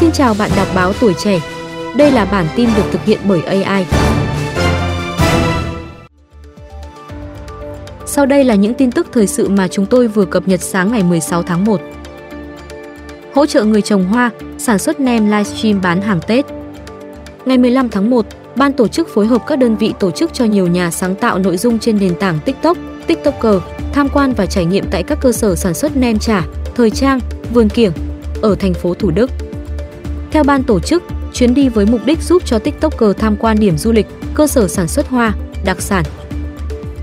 Xin chào bạn đọc báo tuổi trẻ. Đây là bản tin được thực hiện bởi AI. Sau đây là những tin tức thời sự mà chúng tôi vừa cập nhật sáng ngày 16 tháng 1. Hỗ trợ người trồng hoa, sản xuất nem livestream bán hàng Tết. Ngày 15 tháng 1, ban tổ chức phối hợp các đơn vị tổ chức cho nhiều nhà sáng tạo nội dung trên nền tảng TikTok, TikToker tham quan và trải nghiệm tại các cơ sở sản xuất nem chả, thời trang, vườn kiểng ở thành phố Thủ Đức. Theo ban tổ chức, chuyến đi với mục đích giúp cho TikToker tham quan điểm du lịch, cơ sở sản xuất hoa, đặc sản.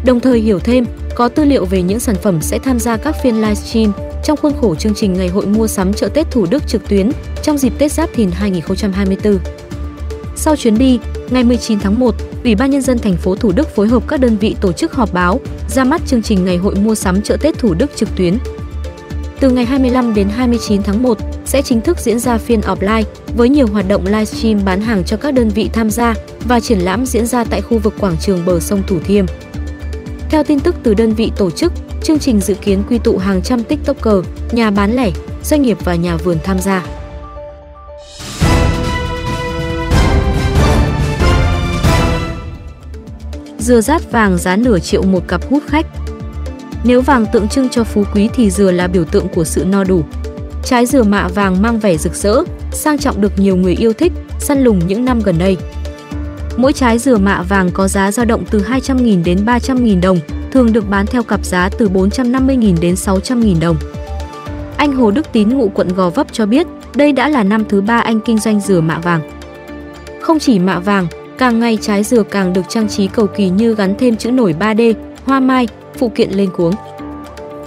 Đồng thời hiểu thêm, có tư liệu về những sản phẩm sẽ tham gia các phiên livestream trong khuôn khổ chương trình Ngày hội mua sắm chợ Tết Thủ Đức trực tuyến trong dịp Tết Giáp Thìn 2024. Sau chuyến đi, ngày 19 tháng 1, Ủy ban nhân dân thành phố Thủ Đức phối hợp các đơn vị tổ chức họp báo, ra mắt chương trình Ngày hội mua sắm chợ Tết Thủ Đức trực tuyến. Từ ngày 25 đến 29 tháng 1 sẽ chính thức diễn ra phiên offline với nhiều hoạt động livestream bán hàng cho các đơn vị tham gia và triển lãm diễn ra tại khu vực quảng trường bờ sông Thủ Thiêm. Theo tin tức từ đơn vị tổ chức, chương trình dự kiến quy tụ hàng trăm TikToker, nhà bán lẻ, doanh nghiệp và nhà vườn tham gia. Dừa rát vàng giá nửa triệu một cặp hút khách. Nếu vàng tượng trưng cho phú quý thì dừa là biểu tượng của sự no đủ. Trái dừa mạ vàng mang vẻ rực rỡ, sang trọng được nhiều người yêu thích, săn lùng những năm gần đây. Mỗi trái dừa mạ vàng có giá dao động từ 200.000 đến 300.000 đồng, thường được bán theo cặp giá từ 450.000 đến 600.000 đồng. Anh Hồ Đức Tín ngụ quận Gò Vấp cho biết, đây đã là năm thứ ba anh kinh doanh dừa mạ vàng. Không chỉ mạ vàng, càng ngày trái dừa càng được trang trí cầu kỳ như gắn thêm chữ nổi 3D, hoa mai, phụ kiện lên cuống.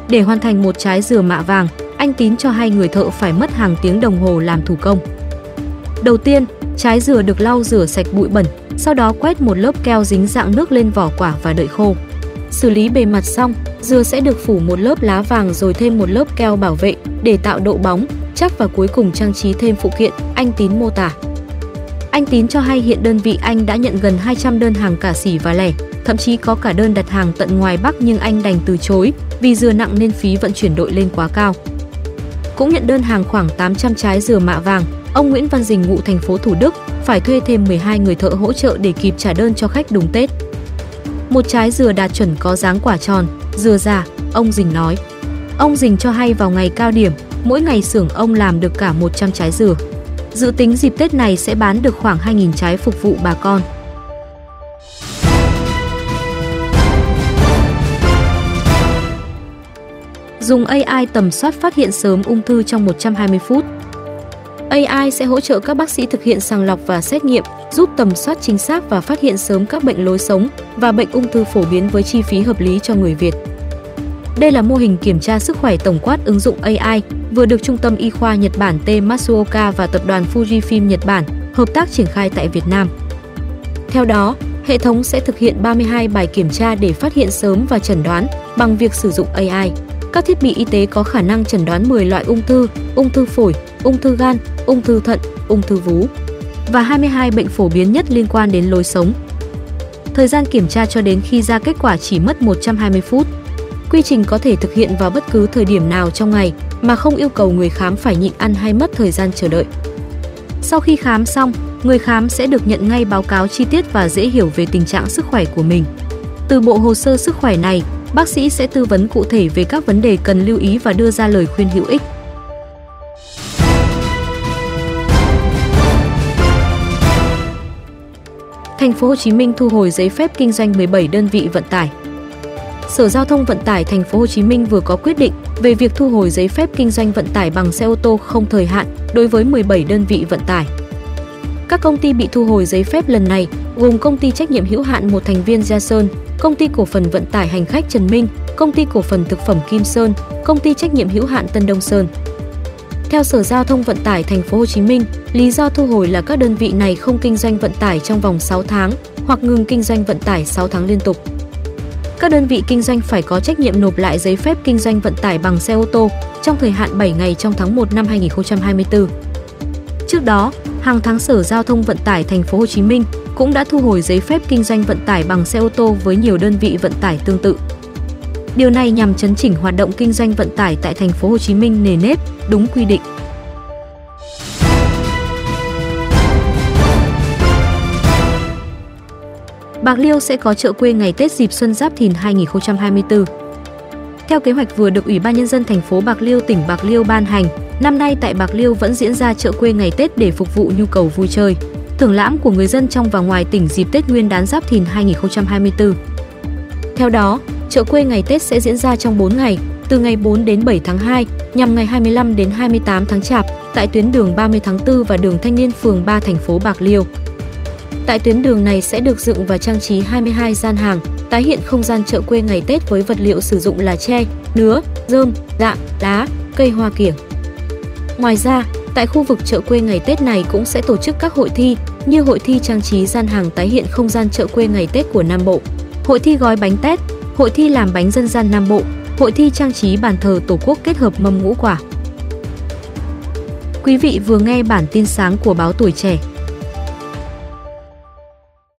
Để hoàn thành một trái dừa mạ vàng, anh Tín cho hai người thợ phải mất hàng tiếng đồng hồ làm thủ công. Đầu tiên, trái dừa được lau rửa sạch bụi bẩn, sau đó quét một lớp keo dính dạng nước lên vỏ quả và đợi khô. Xử lý bề mặt xong, dừa sẽ được phủ một lớp lá vàng rồi thêm một lớp keo bảo vệ để tạo độ bóng, chắc và cuối cùng trang trí thêm phụ kiện, anh Tín mô tả. Anh Tín cho hay hiện đơn vị anh đã nhận gần 200 đơn hàng cả xỉ và lẻ, thậm chí có cả đơn đặt hàng tận ngoài Bắc nhưng anh đành từ chối vì dừa nặng nên phí vận chuyển đội lên quá cao. Cũng nhận đơn hàng khoảng 800 trái dừa mạ vàng, ông Nguyễn Văn Dình ngụ thành phố Thủ Đức phải thuê thêm 12 người thợ hỗ trợ để kịp trả đơn cho khách đúng Tết. Một trái dừa đạt chuẩn có dáng quả tròn, dừa già, ông Dình nói. Ông Dình cho hay vào ngày cao điểm, mỗi ngày xưởng ông làm được cả 100 trái dừa. Dự tính dịp Tết này sẽ bán được khoảng 2.000 trái phục vụ bà con. Dùng AI tầm soát phát hiện sớm ung thư trong 120 phút. AI sẽ hỗ trợ các bác sĩ thực hiện sàng lọc và xét nghiệm, giúp tầm soát chính xác và phát hiện sớm các bệnh lối sống và bệnh ung thư phổ biến với chi phí hợp lý cho người Việt. Đây là mô hình kiểm tra sức khỏe tổng quát ứng dụng AI vừa được Trung tâm Y khoa Nhật Bản T Matsuoka và tập đoàn Fujifilm Nhật Bản hợp tác triển khai tại Việt Nam. Theo đó, hệ thống sẽ thực hiện 32 bài kiểm tra để phát hiện sớm và chẩn đoán bằng việc sử dụng AI. Các thiết bị y tế có khả năng chẩn đoán 10 loại ung thư, ung thư phổi, ung thư gan, ung thư thận, ung thư vú và 22 bệnh phổ biến nhất liên quan đến lối sống. Thời gian kiểm tra cho đến khi ra kết quả chỉ mất 120 phút. Quy trình có thể thực hiện vào bất cứ thời điểm nào trong ngày mà không yêu cầu người khám phải nhịn ăn hay mất thời gian chờ đợi. Sau khi khám xong, người khám sẽ được nhận ngay báo cáo chi tiết và dễ hiểu về tình trạng sức khỏe của mình. Từ bộ hồ sơ sức khỏe này, bác sĩ sẽ tư vấn cụ thể về các vấn đề cần lưu ý và đưa ra lời khuyên hữu ích. Thành phố Hồ Chí Minh thu hồi giấy phép kinh doanh 17 đơn vị vận tải. Sở Giao thông Vận tải Thành phố Hồ Chí Minh vừa có quyết định về việc thu hồi giấy phép kinh doanh vận tải bằng xe ô tô không thời hạn đối với 17 đơn vị vận tải. Các công ty bị thu hồi giấy phép lần này gồm công ty trách nhiệm hữu hạn một thành viên Gia Sơn, công ty cổ phần vận tải hành khách Trần Minh, công ty cổ phần thực phẩm Kim Sơn, công ty trách nhiệm hữu hạn Tân Đông Sơn. Theo Sở Giao thông Vận tải Thành phố Hồ Chí Minh, lý do thu hồi là các đơn vị này không kinh doanh vận tải trong vòng 6 tháng hoặc ngừng kinh doanh vận tải 6 tháng liên tục. Các đơn vị kinh doanh phải có trách nhiệm nộp lại giấy phép kinh doanh vận tải bằng xe ô tô trong thời hạn 7 ngày trong tháng 1 năm 2024. Trước đó, hàng tháng Sở Giao thông Vận tải Thành phố Hồ Chí Minh cũng đã thu hồi giấy phép kinh doanh vận tải bằng xe ô tô với nhiều đơn vị vận tải tương tự. Điều này nhằm chấn chỉnh hoạt động kinh doanh vận tải tại thành phố Hồ Chí Minh nề nếp, đúng quy định. Bạc Liêu sẽ có chợ quê ngày Tết dịp Xuân Giáp Thìn 2024. Theo kế hoạch vừa được Ủy ban nhân dân thành phố Bạc Liêu tỉnh Bạc Liêu ban hành, năm nay tại Bạc Liêu vẫn diễn ra chợ quê ngày Tết để phục vụ nhu cầu vui chơi, thưởng lãm của người dân trong và ngoài tỉnh dịp Tết Nguyên đán Giáp Thìn 2024. Theo đó, chợ quê ngày Tết sẽ diễn ra trong 4 ngày, từ ngày 4 đến 7 tháng 2, nhằm ngày 25 đến 28 tháng Chạp tại tuyến đường 30 tháng 4 và đường Thanh niên phường 3 thành phố Bạc Liêu. Tại tuyến đường này sẽ được dựng và trang trí 22 gian hàng, tái hiện không gian chợ quê ngày Tết với vật liệu sử dụng là tre, nứa, rơm, dạ, đá, cây hoa kiểng. Ngoài ra, tại khu vực chợ quê ngày Tết này cũng sẽ tổ chức các hội thi như hội thi trang trí gian hàng tái hiện không gian chợ quê ngày Tết của Nam Bộ, hội thi gói bánh Tết, hội thi làm bánh dân gian Nam Bộ, hội thi trang trí bàn thờ Tổ quốc kết hợp mâm ngũ quả. Quý vị vừa nghe bản tin sáng của báo Tuổi Trẻ